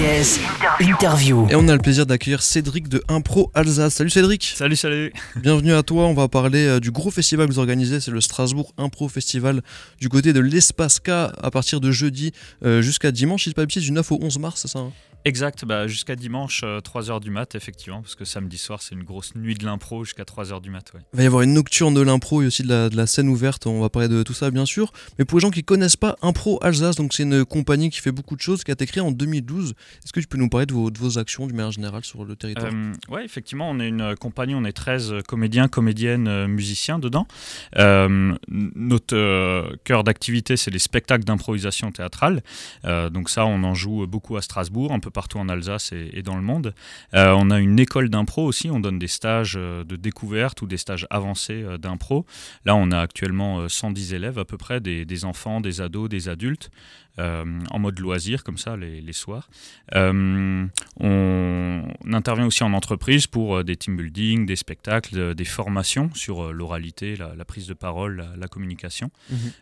RVVS Interview. Et on a le plaisir d'accueillir Cédric de Impro Alsace. Salut Cédric. Salut, salut. Bienvenue à toi, on va parler euh, du gros festival que vous organisez, c'est le Strasbourg Impro Festival du côté de l'Espace K à partir de jeudi euh, jusqu'à dimanche, si c'est pas le du 9 au 11 mars, c'est ça hein? Exact, bah, jusqu'à dimanche, 3h euh, du mat, effectivement, parce que samedi soir, c'est une grosse nuit de l'impro jusqu'à 3h du mat. Ouais. Il va y avoir une nocturne de l'impro et aussi de la, de la, scène ouverte, on va parler de tout ça bien sûr. Mais pour les gens qui connaissent pas Impro Alsace, donc c'est une compagnie qui fait beaucoup de choses, qui a été créée en 2012. Est-ce que tu peux nous parler de vos, de vos actions d'une manière générale sur le territoire? Euh, Oui, effectivement, on est une compagnie, on est 13 comédiens, comédiennes, euh, musiciens dedans. Euh, notre cœur d'activité, c'est les spectacles d'improvisation théâtrale. donc ça, on en joue beaucoup à Strasbourg, un peu partout en Alsace et, dans le monde. Euh, on a une école d'impro aussi, on donne des stages euh, de découverte ou des stages avancés euh, d'impro. Là, on a actuellement 110 élèves à peu près, des, enfants, des ados, des adultes. en mode loisir, comme ça, les, soirs. on, intervient aussi en entreprise pour des team building, des spectacles, des formations sur l'oralité, la, prise de parole, la, communication. Mhm.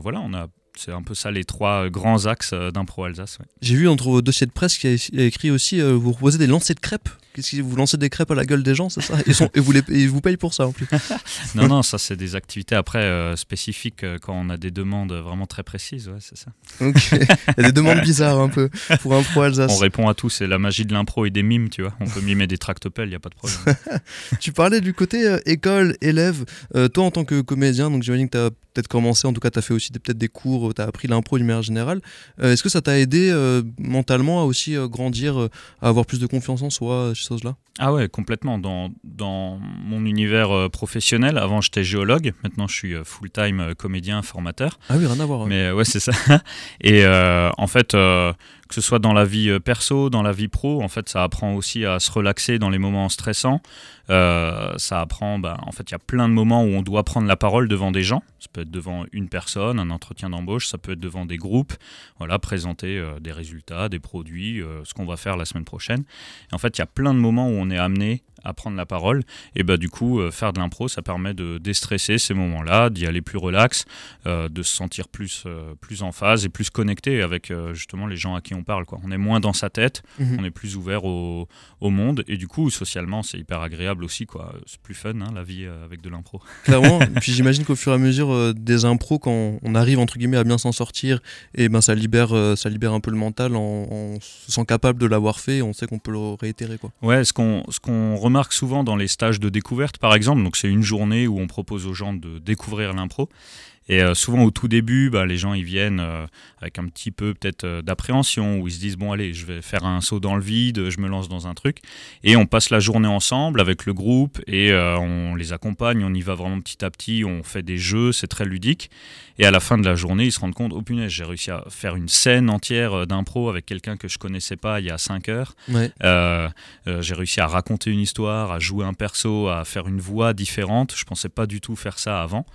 voilà, on a c'est un peu ça les trois grands axes euh, d'impro Alsace. J'ai vu entre vos dossiers de presse qu'il y a écrit aussi euh, vous proposez des lancers de crêpes. Qu'est-ce que vous lancez des crêpes à la gueule des gens, c'est ça? Et, sont, et, vous les, vous payent pour ça en plus Non, non, ça c'est des activités après euh, spécifiques quand on a des demandes vraiment très précises, ouais, c'est ça. Ok, il y a des demandes bizarres un peu pour Impro Alsace. On répond à tout, c'est la magie de l'impro et des mimes, tu vois. On peut mimer des tractopelles, il n'y a pas de problème. tu parlais du côté école, élève. toi en tant que comédien, donc j'imagine que tu as peut-être commencé, en tout cas tu as fait aussi peut-être des cours, tu as appris l'impro d'une manière générale. Euh, est-ce que ça t'a aidé euh, mentalement à aussi euh, grandir, à avoir plus de confiance en soi, ces choses-là? Ah ouais, complètement. Dans, dans mon univers professionnel, avant j'étais géologue, maintenant je suis full-time comédien, formateur. Ah oui, rien à voir. Mais ouais, c'est ça. Et en fait que ce soit dans la vie perso, dans la vie pro, en fait, ça apprend aussi à se relaxer dans les moments stressants. Ça apprend, ben, en fait, il y a plein de moments où on doit prendre la parole devant des gens. Ça peut être devant une personne, un entretien d'embauche, ça peut être devant des groupes, voilà, présenter euh, des résultats, des produits, euh, ce qu'on va faire la semaine prochaine. en fait, il y a plein de moments où on est amené à prendre la parole. Et bah du coup, euh, faire de l'impro, ça permet de déstresser ces moments-là, d'y aller plus relax, de se sentir plus, plus en phase et plus connecté avec justement les gens à qui on parle. Quoi. On est moins dans sa tête, mhm. on est plus ouvert au, au, monde et du coup, socialement, c'est hyper agréable aussi. Quoi. C'est plus fun, hein, la vie avec de l'impro. Clairement. puis j'imagine qu'au fur et à mesure des impros, quand on arrive entre guillemets à bien s'en sortir et ben ça libère, euh, ça libère un peu le mental en, se sent capable de l'avoir fait. on sait qu'on peut le réitérer quoi. Ouais, ce qu'on ce qu'on remarque souvent dans les stages de découverte par exemple, donc c'est une journée où on propose aux gens de découvrir l'impro. Et euh, souvent au tout début, bah, les gens ils viennent euh, avec un petit peu peut-être euh, d'appréhension, où ils se disent bon allez, je vais faire un saut dans le vide, je me lance dans un truc. Et on passe la journée ensemble avec le groupe et on les accompagne, on y va vraiment petit à petit, on fait des jeux, c'est très ludique. Et à la fin de la journée, ils se rendent compte, oh punaise, j'ai réussi à faire une scène entière d'impro avec quelqu'un que je connaissais pas il y a 5 heures. j'ai réussi à raconter une histoire, à jouer un perso, à faire une voix différente. Je pensais pas du tout faire ça avant.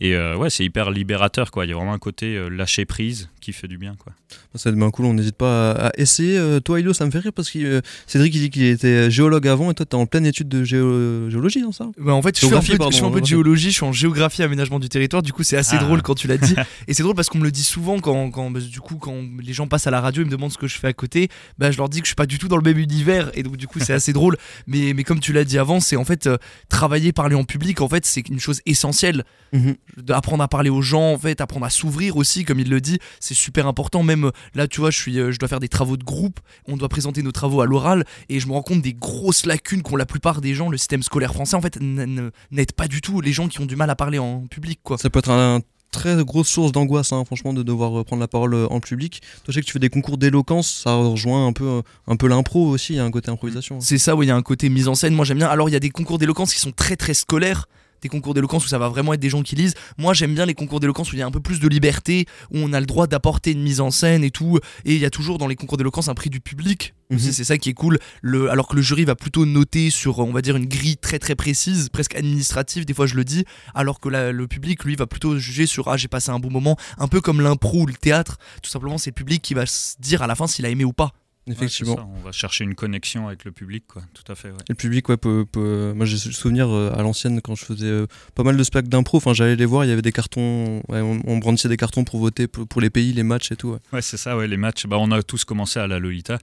Et euh, ouais, c'est hyper libérateur, quoi. Il y a vraiment un côté euh, lâcher prise qui fait du bien, quoi. Ça devient cool, on n'hésite pas à, essayer. Euh, toi, Ilo, ça me fait rire parce que Cédric il dit qu'il était géologue avant et toi, tu es en pleine étude de géologie, non ça? Bah, En fait, je, fais un peu, je suis un peu de géologie, je suis en géographie, aménagement du territoire. Du coup, c'est assez ah. drôle quand tu l'as dit. et c'est drôle parce qu'on me le dit souvent quand, quand bah, du coup, quand les gens passent à la radio, ils me demandent ce que je fais à côté. Bah, je leur dis que je suis pas du tout dans le même univers et donc, du coup, c'est assez drôle. Mais, mais comme tu l'as dit avant, c'est en fait travailler, parler en public, en fait, c'est une chose essentielle. Mhm apprendre à parler aux gens, en fait, apprendre à s'ouvrir aussi, comme il le dit, c'est super important. Même là, tu vois, je, suis, euh, je dois faire des travaux de groupe, on doit présenter nos travaux à l'oral, et je me rends compte des grosses lacunes qu'ont la plupart des gens. Le système scolaire français, en fait, n'aide pas du tout les gens qui ont du mal à parler en public, quoi. Ça peut être un très grosse source d'angoisse, hein, franchement, de devoir prendre la parole euh, en public. Toi, je sais que tu fais des concours d'éloquence, ça rejoint un peu, euh, un peu l'impro aussi, il y a un côté improvisation. C'est ça, oui, il y a un côté mise en scène, moi j'aime bien. Alors, il y a des concours d'éloquence qui sont très très scolaires, des concours d'éloquence où ça va vraiment être des gens qui lisent. Moi, j'aime bien les concours d'éloquence où il y a un peu plus de liberté, où on a le droit d'apporter une mise en scène et tout. Et il y a toujours dans les concours d'éloquence un prix du public. Mhm. C'est ça qui est cool. Le, alors que le jury va plutôt noter sur, on va dire, une grille très très précise, presque administrative, des fois je le dis, alors que le public, lui, va plutôt juger sur Ah, j'ai passé un bon moment, un peu comme l'impro ou le théâtre. Tout simplement, c'est le public qui va se dire à la fin s'il a aimé ou pas. Effectivement. on va chercher une connexion avec le public, quoi. Tout à fait. le public, ouais, peut, moi j'ai souvenir euh, à l'ancienne quand je faisais euh, pas mal de spectacles d'impro. Enfin, j'allais les voir, il y avait des cartons, on, brandissait des cartons pour voter pour, les pays, les matchs et tout. Ouais, c'est ça, ouais, les matchs. Bah, on a tous commencé à la Lolita.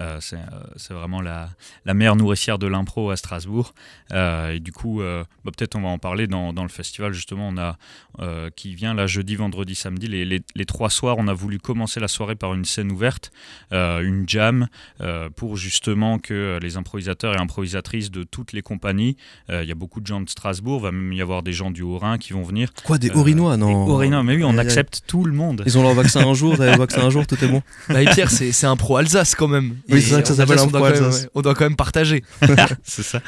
Euh, c'est vraiment la, la mère nourricière de l'impro à Strasbourg. et du coup, bah, peut-être on va en parler dans, dans, le festival justement. On a qui vient là jeudi, vendredi, samedi, les, les, les, trois soirs. On a voulu commencer la soirée par une scène ouverte, une jam euh, pour justement que les improvisateurs et improvisatrices de toutes les compagnies, euh, il y a beaucoup de gens de Strasbourg, va même y avoir des gens du Haut-Rhin qui vont venir. Quoi, des Haut-Rhinois Non. Haut-Rhinois, mais oui, on accepte tout le monde. Ils ont leur vaccin un jour, le vaccin un jour, tout est bon. Bah, et Pierre, c'est un pro Alsace quand même. Oui, c'est ça que ça s'appelle un pro Alsace. on doit quand même partager. c'est ça.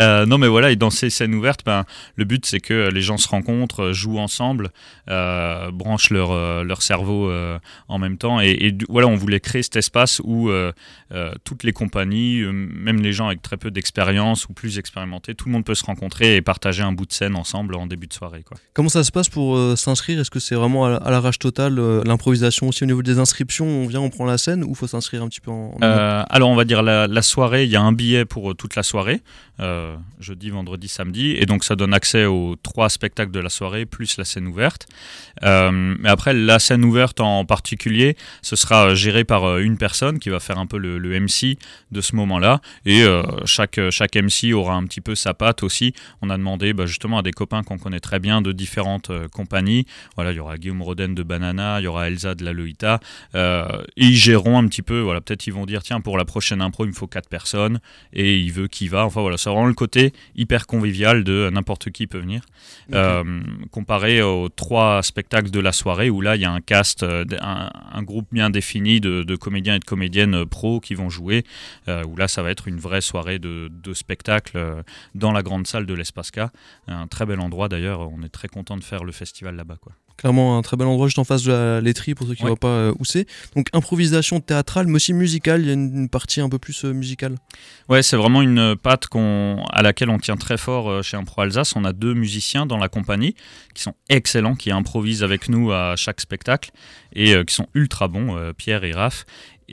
Euh, non, mais voilà, et dans ces scènes ouvertes, ben, le but c'est que les gens se rencontrent, jouent ensemble, branchent leur, leur cerveau en même temps. Et, et, voilà, on voulait créer cet espace où euh, euh, toutes les compagnies, euh, même les gens avec très peu d'expérience ou plus expérimentés, tout le monde peut se rencontrer et partager un bout de scène ensemble en début de soirée. Quoi. Comment ça se passe pour s'inscrire? Est-ce que c'est vraiment à l'arrache totale l'improvisation aussi au niveau des inscriptions? On vient, on prend la scène ou faut s'inscrire un petit peu en, Alors on va dire la, soirée, il y a un billet pour toute la soirée, jeudi, vendredi, samedi, et donc ça donne accès aux trois spectacles de la soirée plus la scène ouverte. mais après la scène ouverte en particulier, ce sera géré par une personne qui va faire un peu le, MC de ce moment-là. Et euh, chaque, chaque MC aura un petit peu sa patte aussi. On a demandé bah, justement à des copains qu'on connaît très bien de différentes euh, compagnies. Voilà, il y aura Guillaume Roden de Banana, il y aura Elsa de la Loïta. Euh, et ils géreront un petit peu. Voilà, peut-être ils vont dire tiens, pour la prochaine impro, il me faut quatre personnes. Et il veut qui va. Enfin voilà, ça vraiment le côté hyper convivial de n'importe qui peut venir. comparé aux trois spectacles de la soirée où là, il y a un cast, un, groupe bien défini de, de comédiens et de comédiennes euh, pro qui vont jouer, euh, où là ça va être une vraie soirée de, spectacle euh, dans la grande salle de l'Espace K. Un très bel endroit d'ailleurs, on est très content de faire le festival là-bas. quoi clairement un très bel endroit juste en face de la laiterie pour ceux qui ne voient pas où c'est. Donc improvisation théâtrale mais aussi musicale, il y a une, partie un peu plus musicale. Ouais, c'est vraiment une patte qu'on, à laquelle on tient très fort chez Impro Alsace. On a deux musiciens dans la compagnie qui sont excellents, qui improvisent avec nous à chaque spectacle et qui sont ultra bons, Pierre et Raph.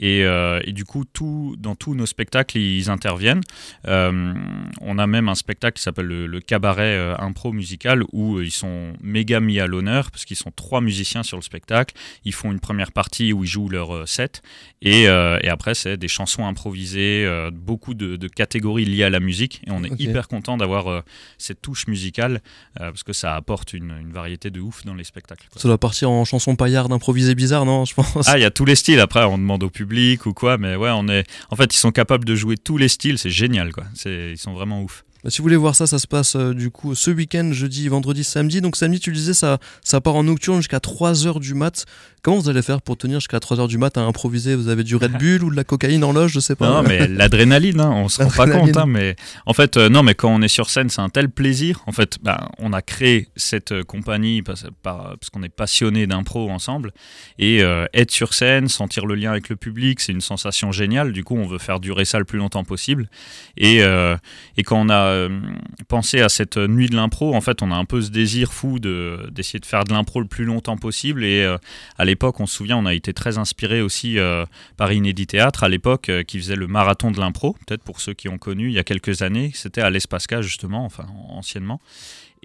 Euh, et, du coup, tout, dans tous nos spectacles, ils interviennent. Euh, on a même un spectacle qui s'appelle le, cabaret euh, impro musical où ils sont méga mis à l'honneur parce qu'ils sont trois musiciens sur le spectacle. Ils font une première partie où ils jouent leur set et, et après c'est des chansons improvisées, beaucoup de, catégories liées à la musique. Et on est hyper content d'avoir cette touche musicale parce que ça apporte une, variété de ouf dans les spectacles. Ça doit partir en chanson paillarde improvisée bizarre, non Je pense. Ah, il y a tous les styles. Après, on demande au public ou quoi, mais ouais, on est. En fait, ils sont capables de jouer tous les styles, c'est génial, quoi. Ils sont vraiment ouf. Bah, si vous voulez voir ça, ça se passe euh, du coup ce week-end, jeudi, vendredi, samedi. Donc samedi, tu le disais, ça, ça part en nocturne jusqu'à 3h du mat. Comment vous allez faire pour tenir jusqu'à 3h du mat à improviser? Vous avez du Red Bull ou de la cocaïne en loge? Je sais pas. Non, mais l'adrénaline, hein, on se rend pas compte. Hein, mais en fait, euh, non, mais quand on est sur scène, c'est un tel plaisir. En fait, bah, on a créé cette euh, compagnie parce, parce qu'on est passionné d'impro ensemble. Et être sur scène, sentir le lien avec le public, c'est une sensation géniale. Du coup, on veut faire durer ça le plus longtemps possible. Et, et quand on a euh, penser à cette nuit de l'impro, en fait, on a un peu ce désir fou de, d'essayer de faire de l'impro le plus longtemps possible. Et euh, à l'époque, on se souvient, on a été très inspiré aussi euh, par Inédit Théâtre, à l'époque, qui faisait le marathon de l'impro, peut-être pour ceux qui ont connu il y a quelques années. C'était à l'Espasca, justement, enfin, anciennement.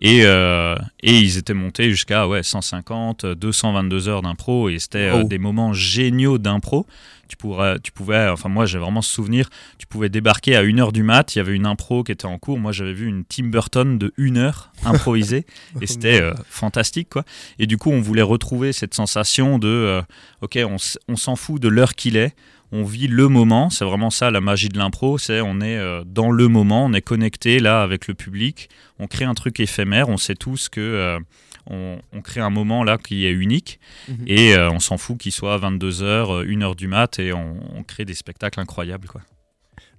Et, et, ils étaient montés jusqu'à ouais, 150, 222 heures d'impro. Et c'était des moments géniaux d'impro. Tu, pourrais, tu pouvais, enfin moi j'ai vraiment ce souvenir, tu pouvais débarquer à 1h du mat, il y avait une impro qui était en cours, moi j'avais vu une Tim Burton de 1 heure improvisée, et c'était euh, fantastique quoi. Et du coup on voulait retrouver cette sensation de, euh, ok on, on s'en fout de l'heure qu'il est, on vit le moment, c'est vraiment ça la magie de l'impro, c'est on est euh, dans le moment, on est connecté là avec le public, on crée un truc éphémère, on sait tous que on, crée un moment là qui est unique. Mhm. et euh, on s'en fout qu'il soit 22h, 1h du mat et on, on crée des spectacles incroyables quoi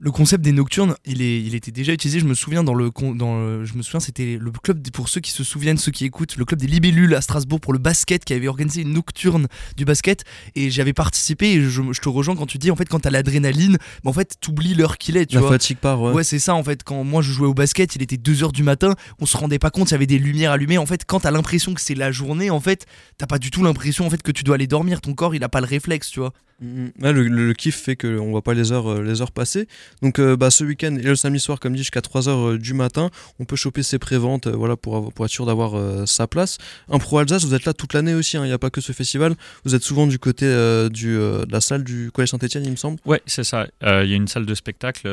le concept des nocturnes, il, est, il était déjà utilisé. Je me souviens dans le, dans je me souviens, c'était le club pour ceux qui se souviennent, ceux qui écoutent, le club des Libellules à Strasbourg pour le basket qui avait organisé une nocturne du basket et j'avais participé. Et je, te rejoins quand tu dis en fait quand t'as l'adrénaline, bah, en fait t'oublies l'heure qu'il est. Tu La vois. fatigue part. Ouais, ouais c'est ça en fait. Quand moi je jouais au basket, il était 2h du matin, on se rendait pas compte, il y avait des lumières allumées. En fait, quand t'as l'impression que c'est la journée, en fait, t'as pas du tout l'impression en fait que tu dois aller dormir. Ton corps il a pas le réflexe, tu vois. Le, kiff fait qu'on voit pas les heures, euh, les heures passer. Donc bah, ce week-end et le samedi soir, comme dit, jusqu'à 3h du matin, on peut choper ses préventes voilà, pour, pour être sûr d'avoir sa place. Un Pro Alsace, vous êtes là toute l'année aussi, hein. il n'y a pas que ce festival. Vous êtes souvent du côté du, de la salle du Collège Saint-Etienne, il me semble. Ouais, c'est ça. Il y a une salle de spectacle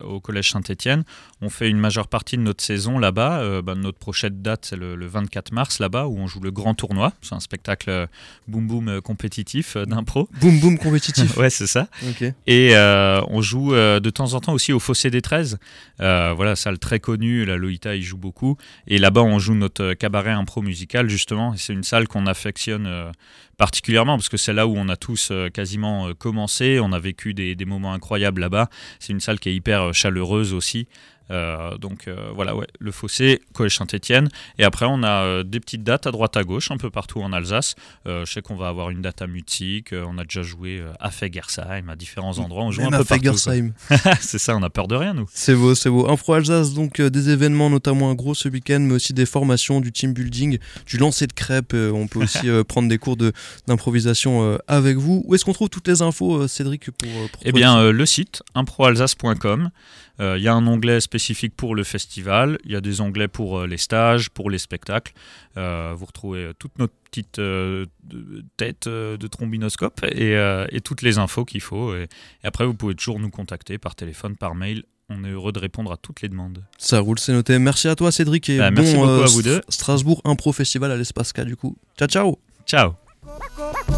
au Collège Saint-Etienne. On fait une majeure partie de notre saison là-bas. Bah, notre prochaine date, c'est le, le, 24 mars là-bas, où on joue le grand tournoi. C'est un spectacle boom boom compétitif d'impro. Boom boom compétitif. ouais, c'est ça. Et euh, on joue euh, de temps en temps aussi au Fossé des 13. Euh, voilà, salle très connue. La Loïta, il joue beaucoup. Et là-bas, on joue notre cabaret impro musical, justement. C'est une salle qu'on affectionne particulièrement parce que c'est là où on a tous quasiment commencé. On a vécu des, des moments incroyables là-bas. C'est une salle qui est hyper chaleureuse aussi. Euh, donc euh, voilà, ouais, le fossé, Collège Saint-Etienne. Et après, on a euh, des petites dates à droite à gauche, un peu partout en Alsace. je sais qu'on va avoir une date à Mutzig, on a déjà joué à Fegersheim, à différents endroits. On joue un peu partout. c'est ça, on a peur de rien, nous. C'est beau, c'est beau. Info Alsace, donc des événements, notamment un gros ce week-end, mais aussi des formations, du team building, du lancer de crêpes. on peut aussi prendre des cours d'improvisation avec vous. Où est-ce qu'on trouve toutes les infos, Cédric pour, Eh bien, le site improalsace.com. Il y a un onglet spécifique pour le festival, il y a des onglets pour euh, les stages, pour les spectacles. Euh, vous retrouvez euh, toutes nos petites têtes de trombinoscope et, toutes les infos qu'il faut. Et, après, vous pouvez toujours nous contacter par téléphone, par mail. On est heureux de répondre à toutes les demandes. Ça roule, c'est noté. Merci à toi, Cédric. Et bah, bon, merci beaucoup à vous deux. Strasbourg Impro Festival à l'Espace K, du coup. Ciao, ciao. Ciao.